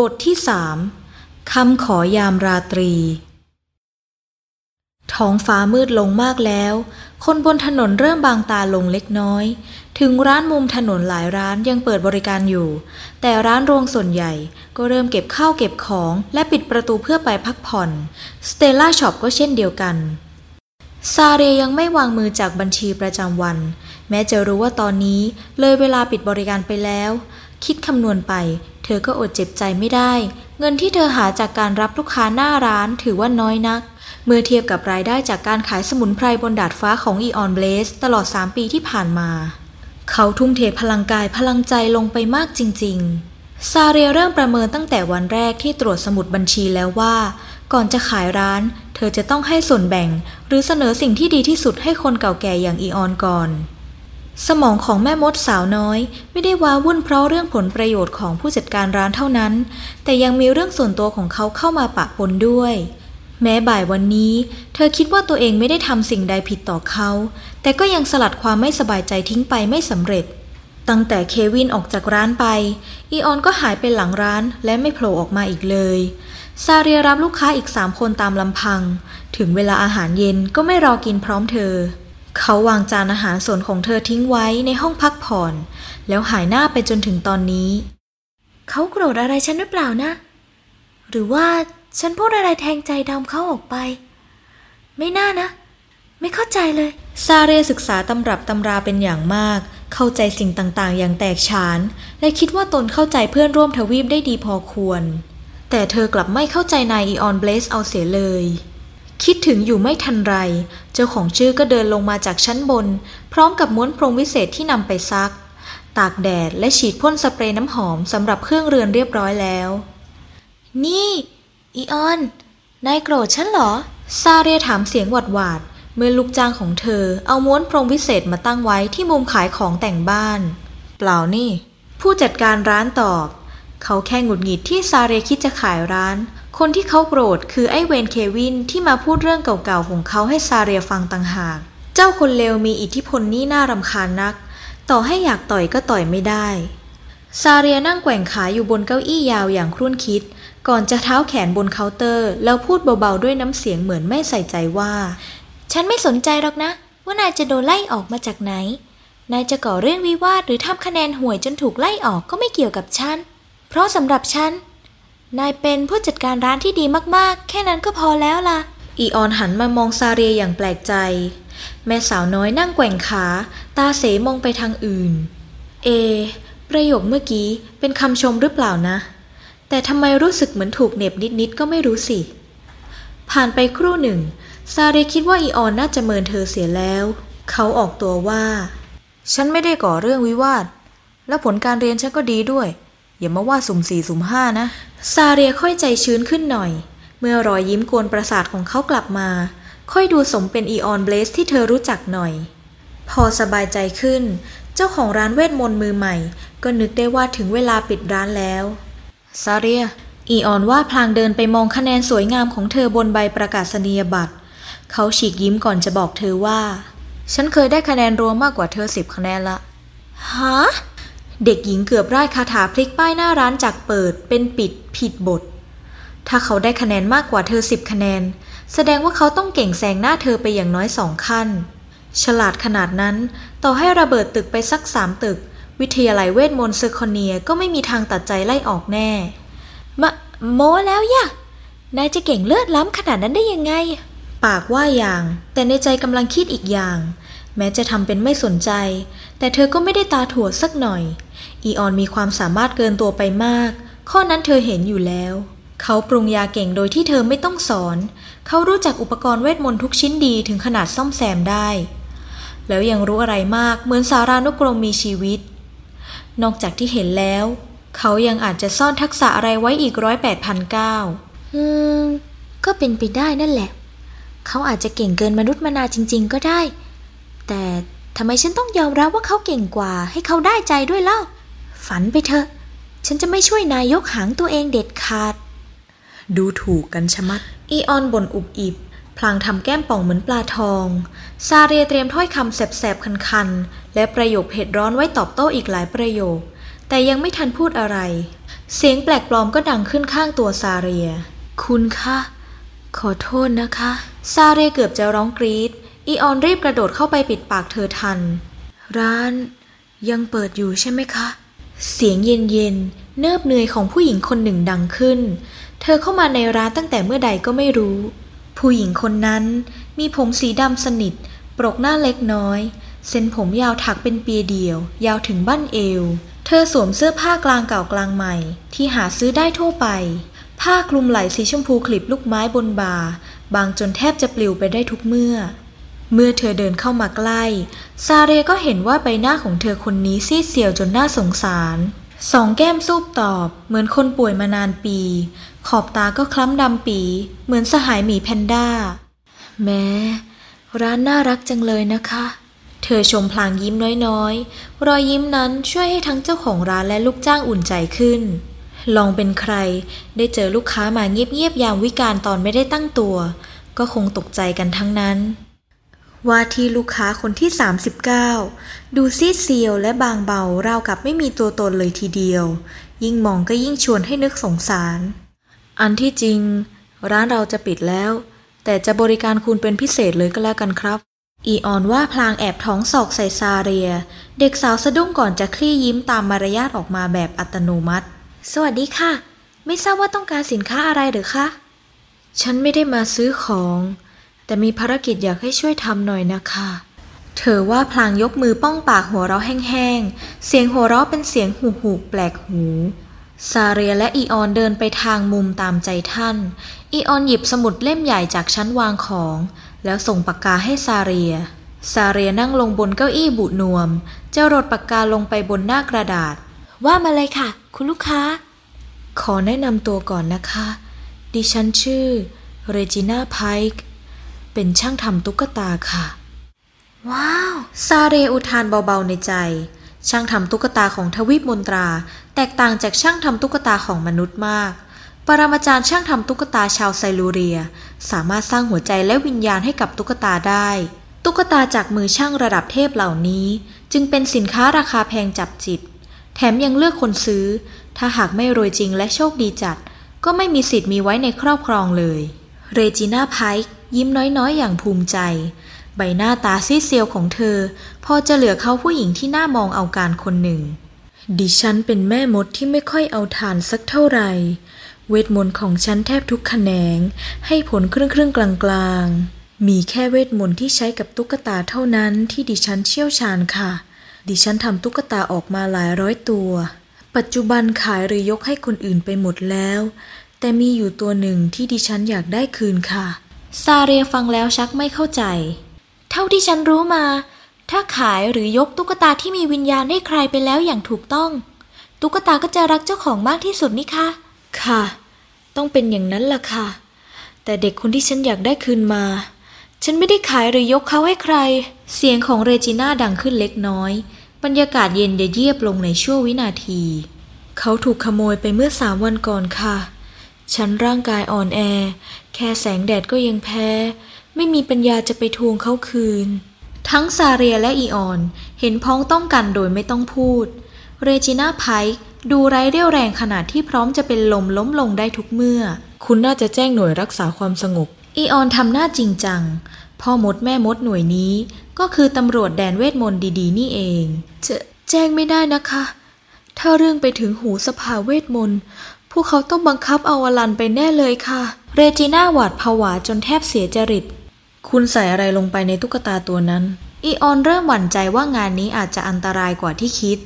บทที่สามคำขอยามราตรี ท้องฟ้ามืดลงมากแล้ว คนบนถนนเริ่มบางตาลงเล็กน้อย ถึงร้านมุมถนนหลายร้านยังเปิดบริการอยู่ แต่ร้านโรงส่วนใหญ่ก็เริ่มเก็บข้าวเก็บของและปิดประตูเพื่อไปพักผ่อนสเตล่าช็อปก็เช่นเดียวกันซาเรยังไม่วางมือจากบัญชีประจำวัน แม้จะรู้ว่าตอนนี้เลยเวลาปิดบริการไปแล้ว คิดคำนวณไป เธอก็อดเจ็บใจไม่ได้ เงินที่เธอหาจากการรับลูกค้าหน้าร้านถือว่าน้อยนัก เมื่อเทียบกับรายได้จากการขายสมุนไพรบนดาดฟ้าของอีออนเบลสตลอด 3 ปีที่ผ่านมา เขาทุ่มเทพลังกายพลังใจลงไปมากจริง ๆ ซาเรียเริ่มประเมินตั้งแต่วันแรกที่ตรวจสมุดบัญชีแล้วว่า ก่อนจะขายร้าน เธอจะต้องให้ส่วนแบ่ง หรือเสนอสิ่งที่ดีที่สุดให้คนเก่าแก่อย่างอีออนก่อน สมองของแม่มดสาวน้อย ไม่ได้ว้าวุ่นเพราะเรื่องผลประโยชน์ของผู้จัดการร้านเท่านั้น แต่ยังมีเรื่องส่วนตัวของเขาเข้ามาปะปนด้วย แม้บ่ายวันนี้ เธอคิดว่าตัวเองไม่ได้ทำสิ่งใดผิดต่อเขา แต่ก็ยังสลัดความไม่สบายใจทิ้งไปไม่สำเร็จ ตั้งแต่เควินออกจากร้านไป อีออนก็หายไปหลังร้านและไม่โผล่ออกมาอีกเลยซาเรียรับลูกค้าอีกสามคนตามลำพัง ถึงเวลาอาหารเย็นก็ไม่รอกินพร้อมเธอ เขาวางจานอาหารส่วนของเธอทิ้งไว้ในห้องพักผ่อน แล้วหายหน้าไปจนถึงตอนนี้ เขาโกรธอะไรฉันหรือเปล่านะ หรือว่าฉันพูดอะไรแทงใจดำเขาออกไป ไม่น่านะ ไม่เข้าใจเลย ซาเรศึกษาตำรับตำราเป็นอย่างมาก เข้าใจสิ่งต่างๆ อย่างแตกฉาน และคิดว่าตนเข้าใจเพื่อนร่วมทวีปได้ดีพอควร แต่เธอกลับไม่เข้าใจนายอีออนเบลสเอาเสียเลยคิดถึงอยู่ไม่ทันไร เจ้าของชื่อก็เดินลงมาจากชั้นบน พร้อมกับม้วนพรมวิเศษที่นำไปซัก ตากแดดและฉีดพ่นสเปรย์น้ำหอมสำหรับเครื่องเรือนเรียบร้อยแล้ว นี่อีออน นายโกรธฉันเหรอ ซาเรถามเสียงหวาดหวาดเมื่อลูกจ้างของเธอเอาม้วนพรมวิเศษมาตั้งไว้ที่มุมขายของแต่งบ้าน เปล่านี่ ผู้จัดการร้านตอบ เขาแค่หงุดหงิดที่ซาเรคิดจะขายร้าน คนที่เขาโกรธคือไอ้เวรเควินที่มาพูดเรื่องเก่าๆของเขาให้ซาเรียฟังต่างหาก เจ้าคนเลวมีอิทธิพลนี่น่ารำคาญนัก ต่อให้อยากต่อยก็ต่อยไม่ได้ ซาเรียนั่งแกว่งขาอยู่บนเก้าอี้ยาวอย่างครุ่นคิด ก่อนจะเท้าแขนบนเคาน์เตอร์ แล้วพูดเบาๆด้วยน้ำเสียงเหมือนไม่ใส่ใจว่า ฉันไม่สนใจหรอกนะ ว่านายจะโดนไล่ออกมาจากไหน นายจะก่อเรื่องวิวาทหรือทำคะแนนห่วยจนถูกไล่ออกก็ไม่เกี่ยวกับฉัน เพราะสำหรับฉัน นายเป็นผู้จัดการร้านที่ดีมากๆ แค่นั้นก็พอแล้วล่ะ อีออนหันมามองซาเรียอย่างแปลกใจ แม่สาวน้อยนั่งแกว่งขา ตาเสมองไปทางอื่น เอ ประโยคเมื่อกี้เป็นคำชมหรือเปล่านะ แต่ทำไมรู้สึกเหมือนถูกเหน็บนิดๆ ก็ไม่รู้สิ ผ่านไปครู่หนึ่ง ซาเรียคิดว่าอีออนน่าจะเมินเธอเสียแล้ว เขาออกตัวว่า ฉันไม่ได้ก่อเรื่องวิวาท และผลการเรียนฉันก็ดีด้วย อย่ามาว่าสุ่มสี่สุ่มห้านะ ซาเรียค่อยใจชื้นขึ้นหน่อย เมื่อรอยยิ้มกวนประสาทของเขากลับมา ค่อยดูสมเป็นอีออนเบลสที่เธอรู้จักหน่อย พอสบายใจขึ้น เจ้าของร้านเวทมนต์มือใหม่ ก็นึกได้ว่าถึงเวลาปิดร้านแล้ว ซาเรีย อีออนว่าพลางเดินไปมองคะแนนสวยงามของเธอบนใบประกาศนียบัตร เขาฉีกยิ้มก่อนจะบอกเธอว่า ฉันเคยได้คะแนนรวมมากกว่าเธอสิบคะแนนล่ะ ฮะ เด็กหญิงเกือบร่ายคาถาพลิกป้ายหน้าร้านจากเปิดเป็นปิดผิดบท ถ้าเขาได้คะแนนมากกว่าเธอสิบคะแนน แสดงว่าเขาต้องเก่งแซงหน้าเธอไปอย่างน้อยสองขั้น ฉลาดขนาดนั้น ต่อให้ระเบิดตึกไปสักสามตึก วิทยาลัยเวทมนต์เซอร์คอนเนียก็ไม่มีทางตัดใจไล่ออกแน่ มะโมแล้วยะนายจะเก่งเลือดล้ำขนาดนั้นได้ยังไง ปากว่าอย่าง แต่ในใจกำลังคิดอีกอย่าง แม้จะทำเป็นไม่สนใจ แต่เธอก็ไม่ได้ตาถั่วสักหน่อย อีออนมีความสามารถเกินตัวไปมาก ข้อนั้นเธอเห็นอยู่แล้ว เขาปรุงยาเก่งโดยที่เธอไม่ต้องสอน เขารู้จักอุปกรณ์เวทมนต์ทุกชิ้นดีถึงขนาดซ่อมแซมได้ แล้วยังรู้อะไรมากเหมือนสารานุกรมมีชีวิต นอกจากที่เห็นแล้ว เขายังอาจจะซ่อนทักษะอะไรไว้อีกร้อยแปดพันเก้าอืม ก็เป็นไปได้นั่นแหละ เขาอาจจะเก่งเกินมนุษย์มนาจริง ๆ ก็ได้ แต่ทำไมฉันต้องยอมรับว่าเขาเก่งกว่า ให้เขาได้ใจด้วยเล่า ฝันไปเถอะ ฉันจะไม่ช่วยนายยกหางตัวเองเด็ดขาด ดูถูกกันชะมัด อีออนบ่นอุบอิบ พลางทำแก้มป่องเหมือนปลาทอง ซาเรียเตรียมถ้อยคำแสบๆ คันๆ และประโยคเผ็ดร้อนไว้ตอบโต้อีกหลายประโยค แต่ยังไม่ทันพูดอะไร เสียงแปลกปลอมก็ดังขึ้นข้างตัวซาเรีย คุณคะขอโทษนะคะ ซาเรียเกือบจะร้องกรีดอีออนรีบกระโดดเข้าไปปิดปากเธอทัน ร้านยังเปิดอยู่ใช่ไหมคะ เสียงเย็นๆเนิบเนยของผู้หญิงคนหนึ่งดังขึ้น เธอเข้ามาในร้านตั้งแต่เมื่อใดก็ไม่รู้ ผู้หญิงคนนั้นมีผมสีดำสนิท ปรกหน้าเล็กน้อย เส้นผมยาวถักเป็นเปียเดียว ยาวถึงบั้นเอว เธอสวมเสื้อผ้ากลางเก่ากลางใหม่ ที่หาซื้อได้ทั่วไป ผ้าคลุมไหล่สีชมพูคลิปลูกไม้บนบ่าบางจนแทบจะปลิวไปได้ทุกเมื่อ เมื่อเธอเดินเข้ามาใกล้ ซาเรก็เห็นว่าใบหน้าของเธอคนนี้ซีดเซียวจนน่าสงสาร สองแก้มซูบตอบ เหมือนคนป่วยมานานปี ขอบตาก็คล้ำดำปี เหมือนสหายหมีแพนด้า แม้ ร้านน่ารักจังเลยนะคะ เธอชมพลางยิ้มน้อยๆ รอยยิ้มนั้นช่วยให้ทั้งเจ้าของร้านและลูกจ้างอุ่นใจขึ้น ลองเป็นใคร ได้เจอลูกค้ามาเงียบๆยามวิการตอนไม่ได้ตั้งตัว ก็คงตกใจกันทั้งนั้น ว่าที่ลูกค้าคนที่ 39 ดูซีดเซียวและบางเบาราวกับไม่มีตัวตนเลยทีเดียว ยิ่งมองก็ยิ่งชวนให้นึกสงสาร อันที่จริง ร้านเราจะปิดแล้ว แต่จะบริการคุณเป็นพิเศษเลยก็แล้วกันครับ อีออนว่าพลางแอบท้องศอกใส่ซาเรีย เด็กสาวสะดุ้งก่อนจะคลี่ยิ้มตามมารยาทออกมาแบบอัตโนมัติ สวัสดีค่ะ ไม่ทราบว่าต้องการสินค้าอะไรหรือคะ ฉันไม่ได้มาซื้อของ แต่มีภารกิจอยากให้ช่วยทำหน่อยนะคะ เธอว่าพลางยกมือป้องปากหัวเราะแห้งๆ เสียงหัวเราะเป็นเสียงหูหูแปลกหูซาเรียและอีออนเดินไปทางมุมตามใจท่าน อีออนหยิบสมุดเล่มใหญ่จากชั้นวางของ แล้วส่งปากกาให้ซาเรีย ซาเรียนั่งลงบนเก้าอี้บุนวมจะรดปากกาลงไปบนหน้ากระดาษ ว่ามาเลยค่ะ คุณลูกค้า ขอแนะนำตัวก่อนนะคะ ดิฉันชื่อเรจิน่าไพค์ เป็นช่างทำตุ๊กตาค่ะ ว้าว ซาเรอุทานเบาๆในใจ ช่างทำตุ๊กตาของทวีปมนตรา แตกต่างจากช่างทำตุ๊กตาของมนุษย์มาก ปรมาจารย์ช่างทำตุ๊กตาชาวไซลูเรีย สามารถสร้างหัวใจและวิญญาณให้กับตุ๊กตาได้ ตุ๊กตาจากมือช่างระดับเทพเหล่านี้ จึงเป็นสินค้าราคาแพงจับจิต แถมยังเลือกคนซื้อ ถ้าหากไม่รวยจริงและโชคดีจัด ก็ไม่มีสิทธิ์มีไว้ในครอบครองเลย เรจิน่าไพค์ ยิ้มน้อยๆ อย่างภูมิใจ ใบหน้าตาซีดเซียวของเธอ พอจะเหลือเขาผู้หญิงที่น่ามองเอาการคนหนึ่ง ดิฉันเป็นแม่มดที่ไม่ค่อยเอาทานสักเท่าไหร่ เวทมนต์ของฉันแทบทุกแขนง ให้ผลครึ่งครึ่งๆกลางๆมีแค่เวทมนต์ที่ใช้กับตุ๊กตาเท่านั้นที่ดิฉันเชี่ยวชาญค่ะ ดิฉันทำตุ๊กตาออกมาหลายร้อยตัว ปัจจุบันขายหรือยกให้คนอื่นไปหมดแล้ว แต่มีอยู่ตัวหนึ่งที่ดิฉันอยากได้คืนค่ะ ซาเรียฟังแล้วชักไม่เข้าใจ เท่าที่ฉันรู้มา ถ้าขายหรือยกตุ๊กตาที่มีวิญญาณให้ใครไปแล้วอย่างถูกต้อง ตุ๊กตาก็จะรักเจ้าของมากที่สุดนี่คะ ค่ะ ต้องเป็นอย่างนั้นล่ะค่ะ แต่เด็กคนที่ฉันอยากได้คืนมา ฉันไม่ได้ขายหรือยกเขาให้ใคร เสียงของเรจิน่าดังขึ้นเล็กน้อย บรรยากาศเย็นเยียบลงในชั่ววินาที เขาถูกขโมยไปเมื่อสามวันก่อนค่ะ ฉันร่างกายอ่อนแอ แค่แสงแดดก็ยังแพ้ ไม่มีปัญญาจะไปทวงเขาคืน ทั้งซาเรียและอีออน เห็นพ้องต้องกันโดยไม่ต้องพูด เรจิน่าไพค์ดูไร้เรี่ยวแรงขนาดที่พร้อมจะเป็นลมล้มลงได้ทุกเมื่อ คุณน่าจะแจ้งหน่วยรักษาความสงบ อีออนทำหน้าจริงจัง พ่อมดแม่มดหน่วยนี้ ก็คือตำรวจแดนเวทมนต์ดีๆ นี่เอง จะแจ้งไม่ได้นะคะ ถ้าเรื่องไปถึงหูสภาเวทมนต์พ วกเขาต้องบังคับเอาอลันไปแน่เลยค่ะ เรจิน่าหวาดผวาจนแทบเสียจริต คุณใส่อะไรลงไปในตุ๊กตาตัวนั้น อีออนเริ่มหวั่นใจว่างานนี้อาจจะอันตรายกว่าที่คิด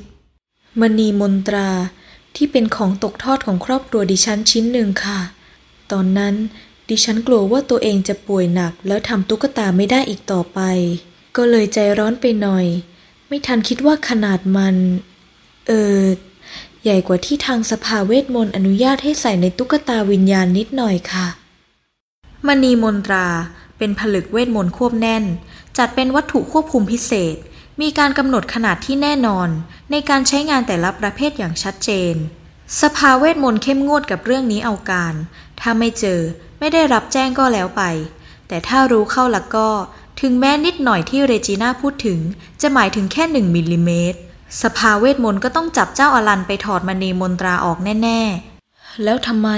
มณีมนตราที่เป็นของตกทอดของครอบครัวดิฉันชิ้นหนึ่งค่ะ ตอนนั้นดิฉันกลัวว่าตัวเองจะป่วยหนัก แล้วทำตุ๊กตาไม่ได้อีกต่อไป ก็เลยใจร้อนไปหน่อย ไม่ทันคิดว่าขนาดมัน เออ ใหญ่กว่าที่ทางสภาเวทมนต์อนุญาตให้ใส่ในตุ๊กตาวิญญาณนิดหน่อยค่ะ มณีมนตราเป็นผลึกเวทมนต์ควบแน่น จัดเป็นวัตถุควบคุมพิเศษ มีการกำหนดขนาดที่แน่นอน ในการใช้งานแต่ละประเภทอย่างชัดเจน สภาเวทมนต์เข้มงวดกับเรื่องนี้เอาการ ถ้าไม่เจอไม่ได้รับแจ้งก็แล้วไป แต่ถ้ารู้เข้าล้วก็ ถึงแม้นิดหน่อยที่เรจิน่าพูดถึง จะหมายถึงแค่หนึ่งมิลลิเมตร สภาเวทมนต์ก็ต้องจับเจ้าอลันไปถอดมณีมนตราออกแน่ ๆ แล้วทำไม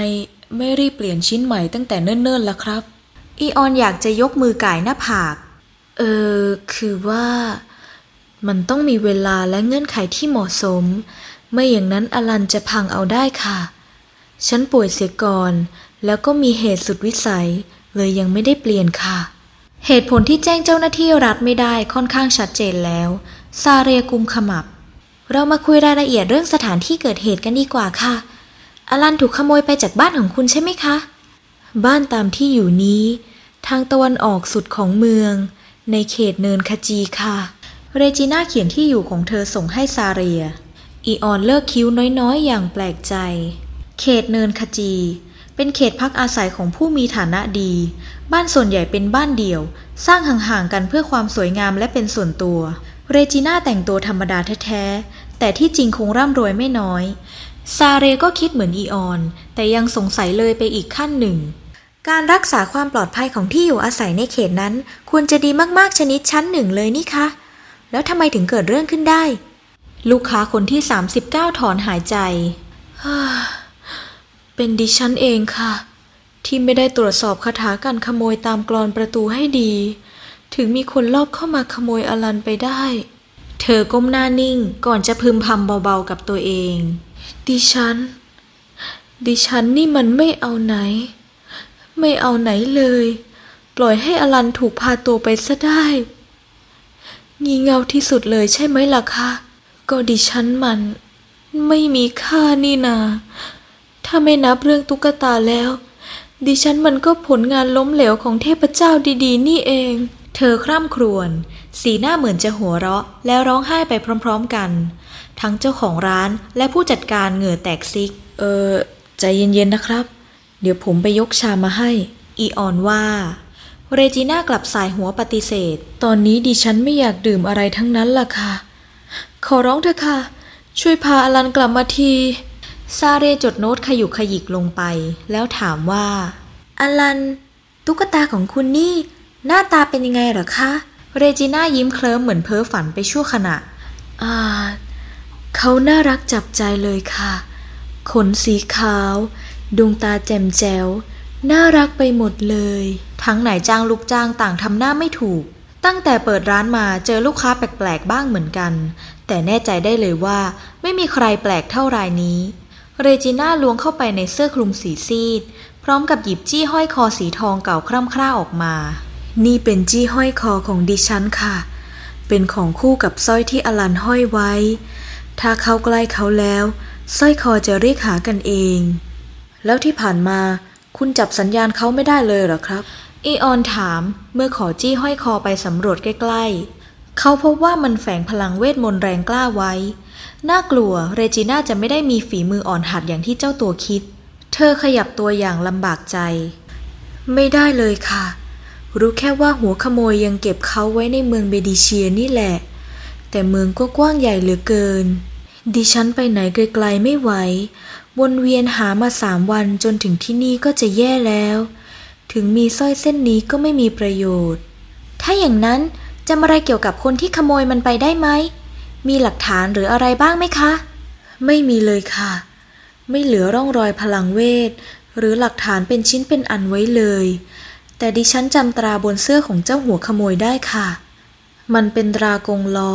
ไม่รีบเปลี่ยนชิ้นใหม่ตั้งแต่เนิ่นๆล่ะครับ อีออนอยากจะยกมือก่ายหน้าผาก เออ คือว่า มันต้องมีเวลาและเงื่อนไขที่เหมาะสม ไม่อย่างนั้นอลันจะพังเอาได้ค่ะ ฉันป่วยเสียก่อน แล้วก็มีเหตุสุดวิสัย เลยยังไม่ได้เปลี่ยนค่ะ เหตุผลที่แจ้งเจ้าหน้าที่รัฐไม่ได้ค่อนข้างชัดเจนแล้ว ซาเรียกุมขมับ เรามาคุยรายละเอียดเรื่องสถานที่เกิดเหตุกันดีกว่าค่ะ อลันถูกขโมยไปจากบ้านของคุณใช่ไหมคะ บ้านตามที่อยู่นี้ ทางตะวันออกสุดของเมือง ในเขตเนินคจีค่ะ เรจิน่าเขียนที่อยู่ของเธอส่งให้ซาเรีย อีออนเลิกคิ้วน้อยๆ อย่างแปลกใจ เขตเนินคจี เป็นเขตพักอาศัยของผู้มีฐานะดี บ้านส่วนใหญ่เป็นบ้านเดี่ยว สร้างห่างๆกันเพื่อความสวยงามและเป็นส่วนตัว เรจิน่าแต่งตัวธรรมดาแท้ๆ แต่ที่จริงคงร่ำรวยไม่น้อย ซาเรก็คิดเหมือนอีออน แต่ยังสงสัยเลยไปอีกขั้นหนึ่ง การรักษาความปลอดภัยของที่อยู่อาศัยในเขตนั้น ควรจะดีมากๆชนิดชั้นหนึ่งเลยนี่คะ แล้วทำไมถึงเกิดเรื่องขึ้นได้ ลูกค้าคนที่ 39 ถอนหายใจ เป็นดิฉันเองค่ะ ที่ไม่ได้ตรวจสอบคาถาการขโมยตามกรอนประตูให้ดี ถึงมีคนลอบเข้ามาขโมยอลันไปได้ เธอก้มหน้านิ่งก่อนจะพึมพำเบาๆกับตัวเอง ดิฉัน ดิฉันนี่มันไม่เอาไหน ไม่เอาไหนเลย ปล่อยให้อลันถูกพาตัวไปซะได้ งีเง่าที่สุดเลยใช่ไหมล่ะคะ ก็ดิฉันมัน ไม่มีค่านี่นา ถ้าไม่นับเรื่องตุ๊กตาแล้วดิฉันมันก็ผลงานล้มเหลวของเทพเจ้าดี ๆ นี่เอง เธอคร่ำครวญ สีหน้าเหมือนจะหัวเราะ แล้วร้องไห้ไปพร้อมๆกัน ทั้งเจ้าของร้านและผู้จัดการเหงื่อแตกซิก เออ ใจเย็นๆนะครับ เดี๋ยวผมไปยกชามาให้ อีออนว่า เรจิน่ากลับสายหัวปฏิเสธ ตอนนี้ดิฉันไม่อยากดื่มอะไรทั้งนั้นล่ะค่ะ ขอร้องเถอะค่ะ ช่วยพาอลันกลับมาที ซาเรียจดโน้ตขยุกขยิกลงไป แล้วถามว่า อลัน ตุ๊กตาของคุณนี่ หน้าตาเป็นยังไงเหรอคะ เรจิน่ายิ้มเคลิ้มเหมือนเพ้อฝันไปชั่วขณะ อ่า เขาน่ารักจับใจเลยค่ะ ขนสีขาว ดวงตาแจ่มแจ๋ว น่ารักไปหมดเลย ทั้งไหนจ้างลูกจ้างต่างทำหน้าไม่ถูก ตั้งแต่เปิดร้านมาเจอลูกค้าแปลกๆบ้างเหมือนกัน แต่แน่ใจได้เลยว่า ไม่มีใครแปลกเท่ารายนี้ เรจิน่าล้วงเข้าไปในเสื้อคลุมสีซีด พร้อมกับหยิบจี้ห้อยคอสีทองเก่าคร่ำคร่าออกมา นี่เป็นจี้ห้อยคอของดิฉันค่ะ เป็นของคู่กับสร้อยที่อลันห้อยไว้ ถ้าเข้าใกล้เขาแล้วสร้อยคอจะเรียกหากันเอง แล้วที่ผ่านมาคุณจับสัญญาณเขาไม่ได้เลยเหรอครับ อีออนถามเมื่อขอจี้ห้อยคอไปสำรวจใกล้ๆ เขาพบว่ามันแฝงพลังเวทมนต์แรงกล้าไว้ น่ากลัวเรจิน่าจะไม่ได้มีฝีมืออ่อนหัดอย่างที่เจ้าตัวคิด เธอขยับตัวอย่างลำบากใจ ไม่ได้เลยค่ะ รู้แค่ว่าหัวขโมยยังเก็บเขาไว้ในเมืองเบดิเชียนี่แหละ แต่เมืองก็กว้างใหญ่เหลือเกิน ดิฉันไปไหนไกลๆไม่ไหว วนเวียนหามาสามวันจนถึงที่นี่ก็จะแย่แล้ว ถึงมีสร้อยเส้นนี้ก็ไม่มีประโยชน์ ถ้าอย่างนั้นจะมาอะไรเกี่ยวกับคนที่ขโมยมันไปได้ไหม มีหลักฐานหรืออะไรบ้างไหมคะ ไม่มีเลยค่ะ ไม่เหลือร่องรอยพลังเวท หรือหลักฐานเป็นชิ้นเป็นอันไว้เลย แต่ดิฉันจำตราบนเสื้อของเจ้าหัวขโมยได้ค่ะ มันเป็นตรากงล้อ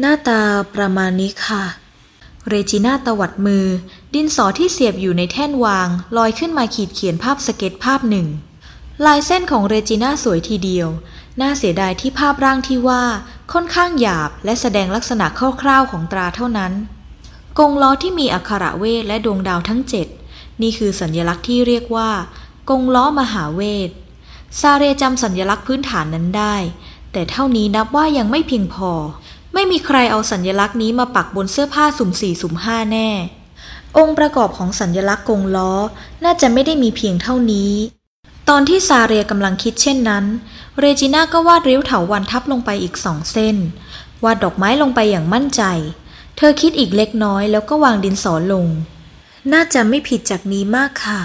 หน้าตาประมาณนี้ค่ะ เรจิน่าตวัดมือ ดินสอที่เสียบอยู่ในแท่นวาง ลอยขึ้นมาขีดเขียนภาพสเก็ตภาพหนึ่ง ลายเส้นของเรจิน่าสวยทีเดียว น่าเสียดายที่ภาพร่างที่ว่าค่อนข้างหยาบและแสดงลักษณะคร่าวๆของตราเท่านั้น กงล้อที่มีอักขระเวทและดวงดาวทั้งเจ็ดนี่คือสัญลักษณ์ที่เรียกว่า กงล้อมหาเวท ซาเรจำสัญลักษณ์พื้นฐานนั้นได้ แต่เท่านี้นับว่ายังไม่เพียงพอ ไม่มีใครเอาสัญลักษณ์นี้มาปักบนเสื้อผ้าสุ่มสี่สุ่มห้าแน่ องค์ประกอบของสัญลักษณ์กงล้อ น่าจะไม่ได้มีเพียงเท่านี้ ตอนที่ซาเรียกำลังคิดเช่นนั้น เรจิน่าก็วาดริ้วเถาวันทับลงไปอีกสองเส้น วาดดอกไม้ลงไปอย่างมั่นใจ เธอคิดอีกเล็กน้อยแล้วก็วางดินสอลง น่าจะไม่ผิดจากนี้มากค่ะ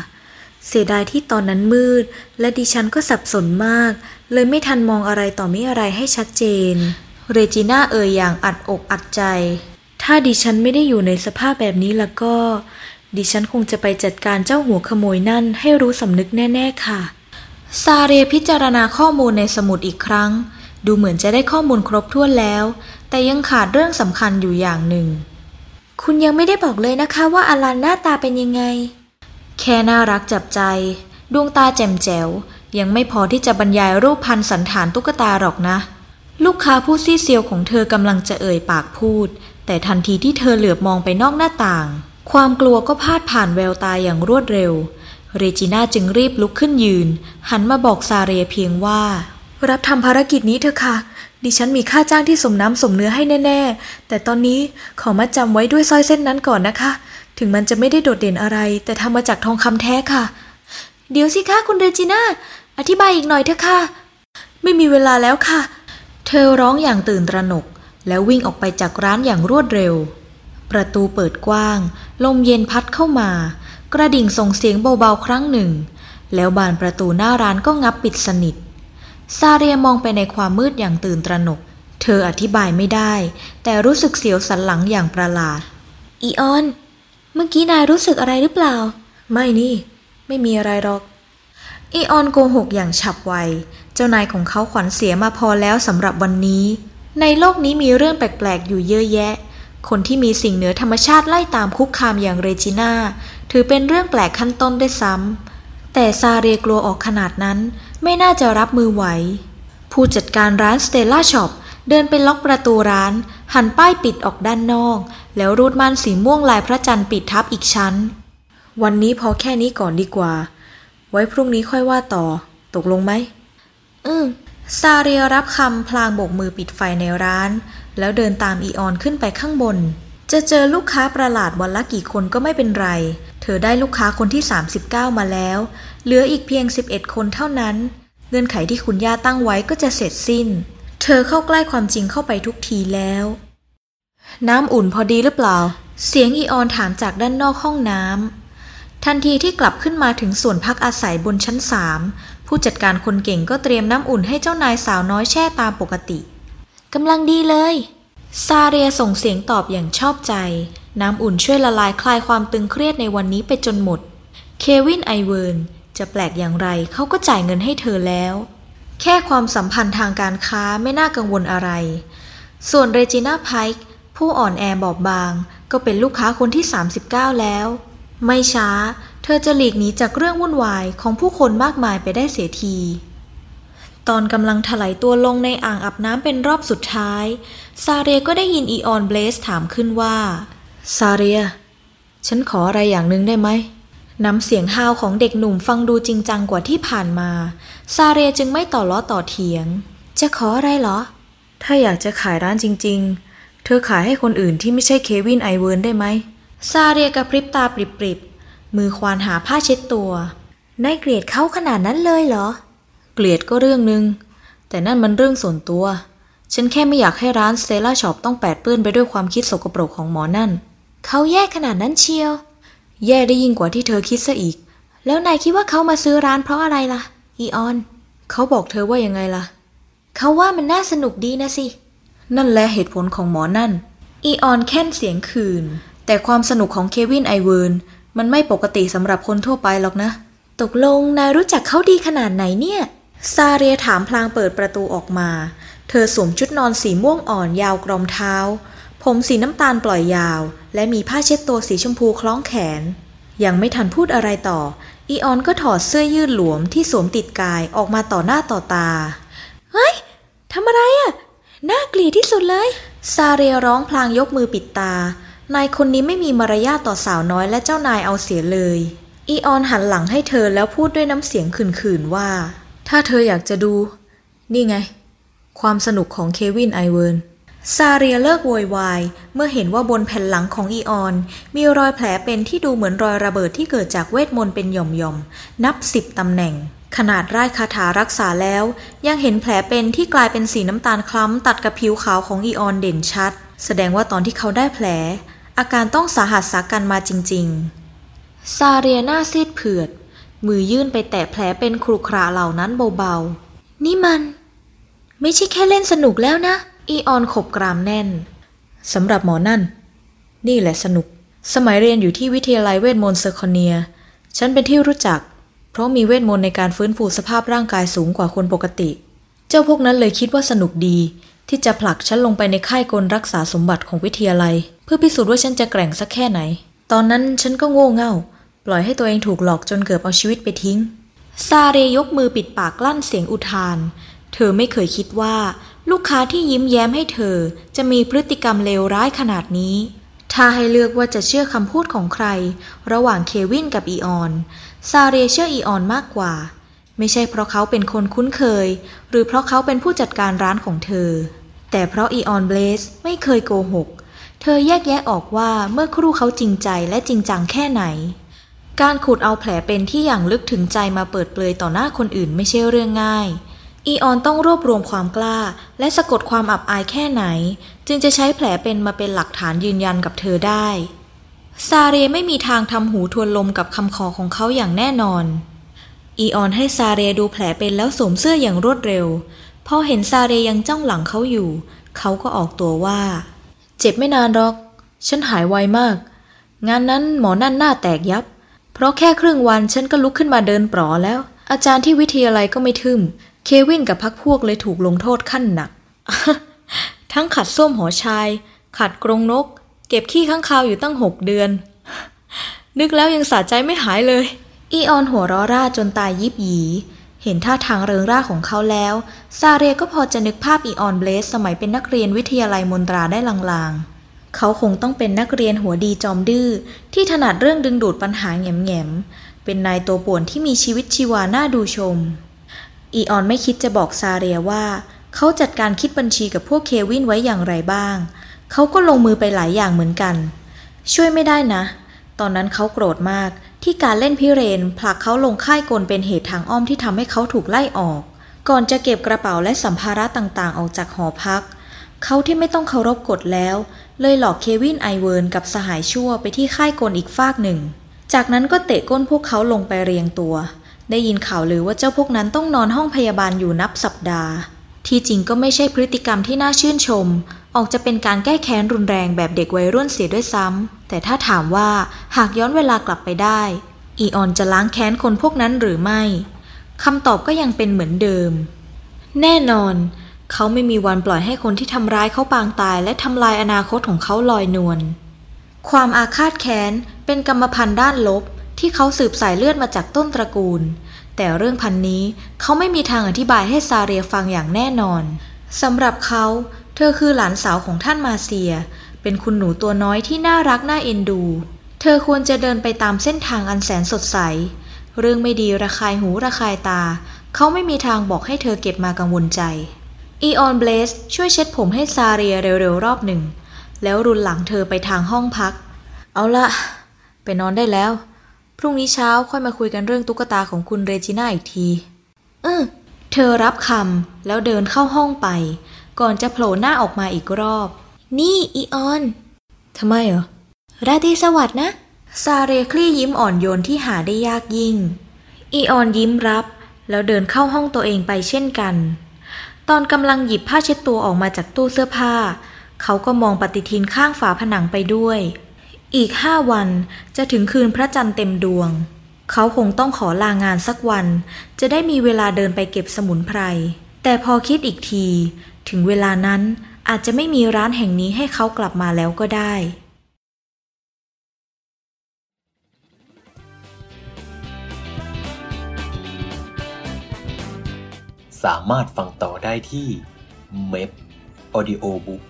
เสียดายที่ตอนนั้นมืด และดิฉันก็สับสนมาก เลยไม่ทันมองอะไรต่อไม่อะไรให้ชัดเจน เรจิน่าเอ่ยอย่างอัดอกอัดใจ ถ้าดิฉันไม่ได้อยู่ในสภาพแบบนี้แล้วก็ ดิฉันคงจะไปจัดการเจ้าหัวขโมยนั่นให้รู้สำนึกแน่ ๆ ค่ะ ซาเรียพิจารณาข้อมูลในสมุดอีกครั้ง ดูเหมือนจะได้ข้อมูลครบถ้วนแล้ว แต่ยังขาดเรื่องสำคัญอยู่อย่างหนึ่ง คุณยังไม่ได้บอกเลยนะคะว่าอลันหน้าตาเป็นยังไง แค่น่ารักจับใจ ดวงตาแจ่มแจ๋ว ยังไม่พอที่จะบรรยายรูปพันสันฐานตุ๊กตาหรอกนะ ลูกค้าผู้ซีเซียวของเธอกำลังจะเอ่ยปากพูด แต่ทันทีที่เธอเหลือบมองไปนอกหน้าต่าง ความกลัวก็พาดผ่านแววตาอย่างรวดเร็ว เรจิน่าจึงรีบลุกขึ้นยืน หันมาบอกซาเรียเพียงว่า รับทำภารกิจนี้เถอะค่ะดิฉันมีค่าจ้างที่สมน้ำสมเนื้อให้แน่ ๆ แต่ตอนนี้ขอมาจำไว้ด้วยสร้อยเส้นนั้นก่อนนะคะ ถึงมันจะไม่ได้โดดเด่นอะไร แต่ทำมาจากทองคำแท้ค่ะ เดี๋ยวสิคะคุณเรจิน่า อธิบายอีกหน่อยเถอะค่ะ ไม่มีเวลาแล้วค่ะ เธอร้องอย่างตื่นตระหนก แล้ววิ่งออกไปจากร้านอย่างรวดเร็ว ประตูเปิดกว้าง ลมเย็นพัดเข้ามา กระดิ่งส่งเสียงเบาๆครั้งหนึ่ง แล้วบานประตูหน้าร้านก็งับปิดสนิท ซาเรียมองไปในความมืดอย่างตื่นตระหนก เธออธิบายไม่ได้ แต่รู้สึกเสียวสันหลังอย่างประหลาด อีออน เมื่อกี้นายรู้สึกอะไรหรือเปล่า ไม่นี่ ไม่มีอะไรหรอก อีออนโกหกอย่างฉับไว เจ้านายของเขาขวัญเสียมาพอแล้วสำหรับวันนี้ ในโลกนี้มีเรื่องแปลกๆ อยู่เยอะแยะ คนที่มีสิ่งเหนือธรรมชาติไล่ตามคุกคามอย่างเรจิน่า ถือเป็นเรื่องแปลกขั้นต้นด้วยซ้ำ แต่ซาเรียกลัวออกขนาดนั้น ไม่น่าจะรับมือไหว ผู้จัดการร้านสเตลล่าช็อปเดินไปล็อกประตูร้าน หันป้ายปิดออกด้านนอก แล้วรูดม่านสีม่วงลายพระจันทร์ปิดทับอีกชั้น วันนี้พอแค่นี้ก่อนดีกว่า ไว้พรุ่งนี้ค่อยว่าต่อ ตกลงไหม อืมซาเรียรับคำพลางโบกมือปิดไฟในร้าน แล้วเดินตามอีออนขึ้นไปข้างบน จะเจอลูกค้าประหลาดวันละกี่คนก็ไม่เป็นไร เธอได้ลูกค้าคนที่ 39 มาแล้ว เหลืออีกเพียง 11 คนเท่านั้น เงื่อนไขที่คุณย่าตั้งไว้ก็จะเสร็จสิ้น เธอเข้าใกล้ความจริงเข้าไปทุกทีแล้ว น้ำอุ่นพอดีหรือเปล่า เสียงอีออนถามจากด้านนอกห้องน้ำ ทันทีที่กลับขึ้นมาถึงส่วนพักอาศัยบนชั้นสามผู้จัดการคนเก่งก็เตรียมน้ำอุ่นให้เจ้านายสาวน้อยแช่ตามปกติกำลังดีเลย ซาเรียส่งเสียงตอบอย่างชอบใจ น้ำอุ่นช่วยละลายคลายความตึงเครียดในวันนี้ไปจนหมด เควินไอเวิร์นจะแปลกอย่างไรเขาก็จ่ายเงินให้เธอแล้ว แค่ความสัมพันธ์ทางการค้าไม่น่ากังวลอะไร ส่วนเรจิน่าไพค์ผู้อ่อนแอบอบบาง ก็เป็นลูกค้าคนที่ 39 แล้ว ไม่ช้า เธอจะหลีกหนีจากเรื่องวุ่นวายของผู้คนมากมายไปได้เสียที ตอนกำลังถลายตัวลงในอ่างอาบน้ำเป็นรอบสุดท้าย ซาเรียก็ได้ยินอีออนเบลสถามขึ้นว่า ซาเรีย ฉันขออะไรอย่างหนึ่งได้ไหม น้ำเสียงฮาวของเด็กหนุ่มฟังดูจริงจังกว่าที่ผ่านมา ซาเรียจึงไม่ต่อล้อต่อเถียง จะขออะไรเหรอ ถ้าอยากจะขายร้านจริง ๆ เธอขายให้คนอื่นที่ไม่ใช่เควินไอเวิร์นได้ไหม ซาเรียกระพริบตาปริบๆ มือควานหาผ้าเช็ดตัวนายเกลียดเขาขนาดนั้นเลยเหรอ เกลียดก็เรื่องหนึ่งแต่นั่นมันเรื่องส่วนตัว ฉันแค่ไม่อยากให้ร้านสเตลล่าช็อปต้องแปดเปื้อนไปด้วยความคิดสกปรกของหมอนั่น เขาแย่ขนาดนั้นเชียว แย่ได้ยิ่งกว่าที่เธอคิดซะอีก แล้วนายคิดว่าเขามาซื้อร้านเพราะอะไรล่ะ อีออน เขาบอกเธอว่ายังไงล่ะ เขาว่ามันน่าสนุกดีน่ะสิ นั่นแหละเหตุผลของหมอนั่น อีออนแค่นเสียงคืน แต่ความสนุกของเควินไอเวิร์นมันไม่ปกติสำหรับคนทั่วไปหรอกนะ ตกลงนายรู้จักเขาดีขนาดไหนเนี่ย ซาเรียถามพลางเปิดประตูออกมา เธอสวมชุดนอนสีม่วงอ่อนยาวกรอมเท้า ผมสีน้ำตาลปล่อยยาว และมีผ้าเช็ดตัวสีชมพูคล้องแขน ยังไม่ทันพูดอะไรต่อ อีออนก็ถอดเสื้อยืดหลวมที่สวมติดกายออกมาต่อหน้าต่อตา เฮ้ยทำอะไรอะ่ะ น่าเกลียดที่สุดเลย ซาเรียร้องพลางยกมือปิดตา นายคนนี้ไม่มีมารยาทต่อสาวน้อยและเจ้านายเอาเสียเลย อีออนหันหลังให้เธอแล้วพูดด้วยน้ำเสียงขื่นๆว่า ถ้าเธออยากจะดู นี่ไง ความสนุกของเควินไอเวิร์น ซาเรียเลิกโวยวาย เมื่อเห็นว่าบนแผ่นหลังของอีออน มีรอยแผลเป็นที่ดูเหมือนรอยระเบิดที่เกิดจากเวทมนต์เป็นหย่อมๆ นับสิบตำแหน่ง ขนาดไร้คาถารักษาแล้ว ยังเห็นแผลเป็นที่กลายเป็นสีน้ำตาลคล้ำ ตัดกับผิวขาวของอีออนเด่นชัด แสดงว่าตอนที่เขาได้แผล อาการต้องสาหัสสากันมาจริงๆ ซาเรียหน้าซีดเผือด มือยื่นไปแตะแผลเป็นครุขระเหล่านั้นเบาๆ นี่มัน ไม่ใช่แค่เล่นสนุกแล้วนะ อีออนขบกรามแน่นสำหรับหมอนั่น นี่แหละสนุก สมัยเรียนอยู่ที่วิทยาลัยเวทมนต์เซอร์คอนเนีย ฉันเป็นที่รู้จัก เพราะมีเวทมนต์ในการฟื้นฟูสภาพร่างกายสูงกว่าคนปกติ เจ้าพวกนั้นเลยคิดว่าสนุกดี ที่จะผลักฉันลงไปในค่ายกลรักษาสมบัติของวิทยาลัย เพื่อพิสูจน์ว่าฉันจะแกร่งสักแค่ไหน ตอนนั้นฉันก็โง่เง่า ปล่อยให้ตัวเองถูกหลอกจนเกือบเอาชีวิตไปทิ้งซาเรียยกมือปิดปากกลั้นเสียงอุทาน เธอไม่เคยคิดว่า ลูกค้าที่ยิ้มแย้มให้เธอจะมีพฤติกรรมเลวร้ายขนาดนี้ ถ้าให้เลือกว่าจะเชื่อคำพูดของใคร ระหว่างเควินกับอีออน ซาเรียเชื่ออีออนมากกว่า ไม่ใช่เพราะเขาเป็นคนคุ้นเคย หรือเพราะเขาเป็นผู้จัดการร้านของเธอ แต่เพราะอีออนเบลสไม่เคยโกหก เธอแยกแยะออกว่าเมื่อครู่เขาจริงใจและจริงจังแค่ไหน การขุดเอาแผลเป็นที่อย่างลึกถึงใจมาเปิดเปลยต่อหน้าคนอื่นไม่ใช่เรื่องง่าย อีออนต้องรวบรวมความกล้า และสะกดความอับอายแค่ไหน จึงจะใช้แผลเป็นมาเป็นหลักฐานยืนยันกับเธอได้ ซาเรไม่มีทางทำหูทวนลมกับคำขอของเขาอย่างแน่นอน อีออนให้ซาเรดูแผลเป็นแล้วสวมเสื้ออย่างรวดเร็ว พอเห็นซาเรยังจ้องหลังเขาอยู่ เขาก็ออกตัวว่า เจ็บไม่นานหรอก ฉันหายไวมาก งานนั้นหมอนั่นหน้าแตกยับ เพราะแค่ครึ่งวันฉันก็ลุกขึ้นมาเดินปลอแล้ว อาจารย์ที่วิทยาลัยก็ไม่ทึม เควินกับพักพวกเลยถูกลงโทษขั้นหนัก ทั้งขัดส้วมหอชาย ขัดกรงนก เก็บขี้ข้างคาวอยู่ตั้งหกเดือน นึกแล้วยังสะใจไม่หายเลย อีออนหัวร้อร่าจนตายยิบหยี เห็นท่าทางเริงร่าของเขาแล้ว ซาเรก็พอจะนึกภาพอีออนเบลสสมัยเป็นนักเรียนวิทยาลัยมนตราได้ลางๆ เขาคงต้องเป็นนักเรียนหัวดีจอมดื้อที่ถนัดเรื่องดึงดูดปัญหาแง่มๆเป็นนายตัวป่วนที่มีชีวิตชีวาน่าดูชม อีออนไม่คิดจะบอกซาเรียว่า เขาจัดการคิดบัญชีกับพวกเควินไว้อย่างไรบ้าง เขาก็ลงมือไปหลายอย่างเหมือนกัน ช่วยไม่ได้นะ ตอนนั้นเขาโกรธมากที่การเล่นพิเรนผลักเขาลงค่ายกลเป็นเหตุทางอ้อมที่ทำให้เขาถูกไล่ออก ก่อนจะเก็บกระเป๋าและสัมภาระต่างๆ ออกจากหอพัก เขาที่ไม่ต้องเคารพกฎแล้ว เลยหลอกเควินไอเวิร์นกับสหายชั่วไปที่ค่ายกลอีกฟากหนึ่ง จากนั้นก็เตะก้นพวกเขาลงไปเรียงตัว ได้ยินข่าวลือว่าเจ้าพวกนั้นต้องนอนห้องพยาบาลอยู่นับสัปดาห์ ที่จริงก็ไม่ใช่พฤติกรรมที่น่าชื่นชม ออกจะเป็นการแก้แค้นรุนแรงแบบเด็กวัยรุ่นเสียด้วยซ้ำ แต่ถ้าถามว่าหากย้อนเวลากลับไปได้ อีออนจะล้างแค้นคนพวกนั้นหรือไม่คำตอบก็ยังเป็นเหมือนเดิม แน่นอน เขาไม่มีวันปล่อยให้คนที่ทำร้ายเขาปางตาย และทำลายอนาคตของเขาลอยนวลความอาฆาตแค้นเป็นกรรมพันธุ์ด้านลบ ที่เขาสืบสายเลือดมาจากต้นตระกูล แต่เรื่องพันนี้เขาไม่มีทางอธิบายให้ซาเรียฟังอย่างแน่นอนสำหรับเขา เธอคือหลานสาวของท่านมาเซีย เป็นคุณหนูตัวน้อยที่น่ารักน่าเอ็นดู เธอควรจะเดินไปตามเส้นทางอันแสนสดใส เรื่องไม่ดีระคายหูระคายตา เขาไม่มีทางบอกให้เธอเก็บมากังวลใจ อีออนเบลสช่วยเช็ดผมให้ซาเรียเร็วๆรอบหนึ่ง แล้วรุนหลังเธอไปทางห้องพัก เอาละไปนอนได้แล้ว พรุ่งนี้เช้าค่อยมาคุยกันเรื่องตุ๊กตาของคุณเรจิน่าอีกที เออเธอรับคำแล้วเดินเข้าห้องไป ก่อนจะโผล่หน้าออกมาอีกรอบ นี่อีออนทำไมเหรอ ราตรีสวัสดนะ ซาเรคลี่ยิ้มอ่อนโยนที่หาได้ยากยิ่ง อีออนยิ้มรับ แล้วเดินเข้าห้องตัวเองไปเช่นกัน ตอนกำลังหยิบผ้าเช็ดตัวออกมาจากตู้เสื้อผ้า เขาก็มองปฏิทินข้างฝาผนังไปด้วย อีกห้าวันจะถึงคืนพระจันทร์เต็มดวง เขาคงต้องขอลางานสักวัน จะได้มีเวลาเดินไปเก็บสมุนไพร แต่พอคิดอีกที ถึงเวลานั้นอาจจะไม่มีร้านแห่งนี้ให้เขากลับมาแล้วก็ได้สามารถฟังต่อได้ที่เม p Audio Book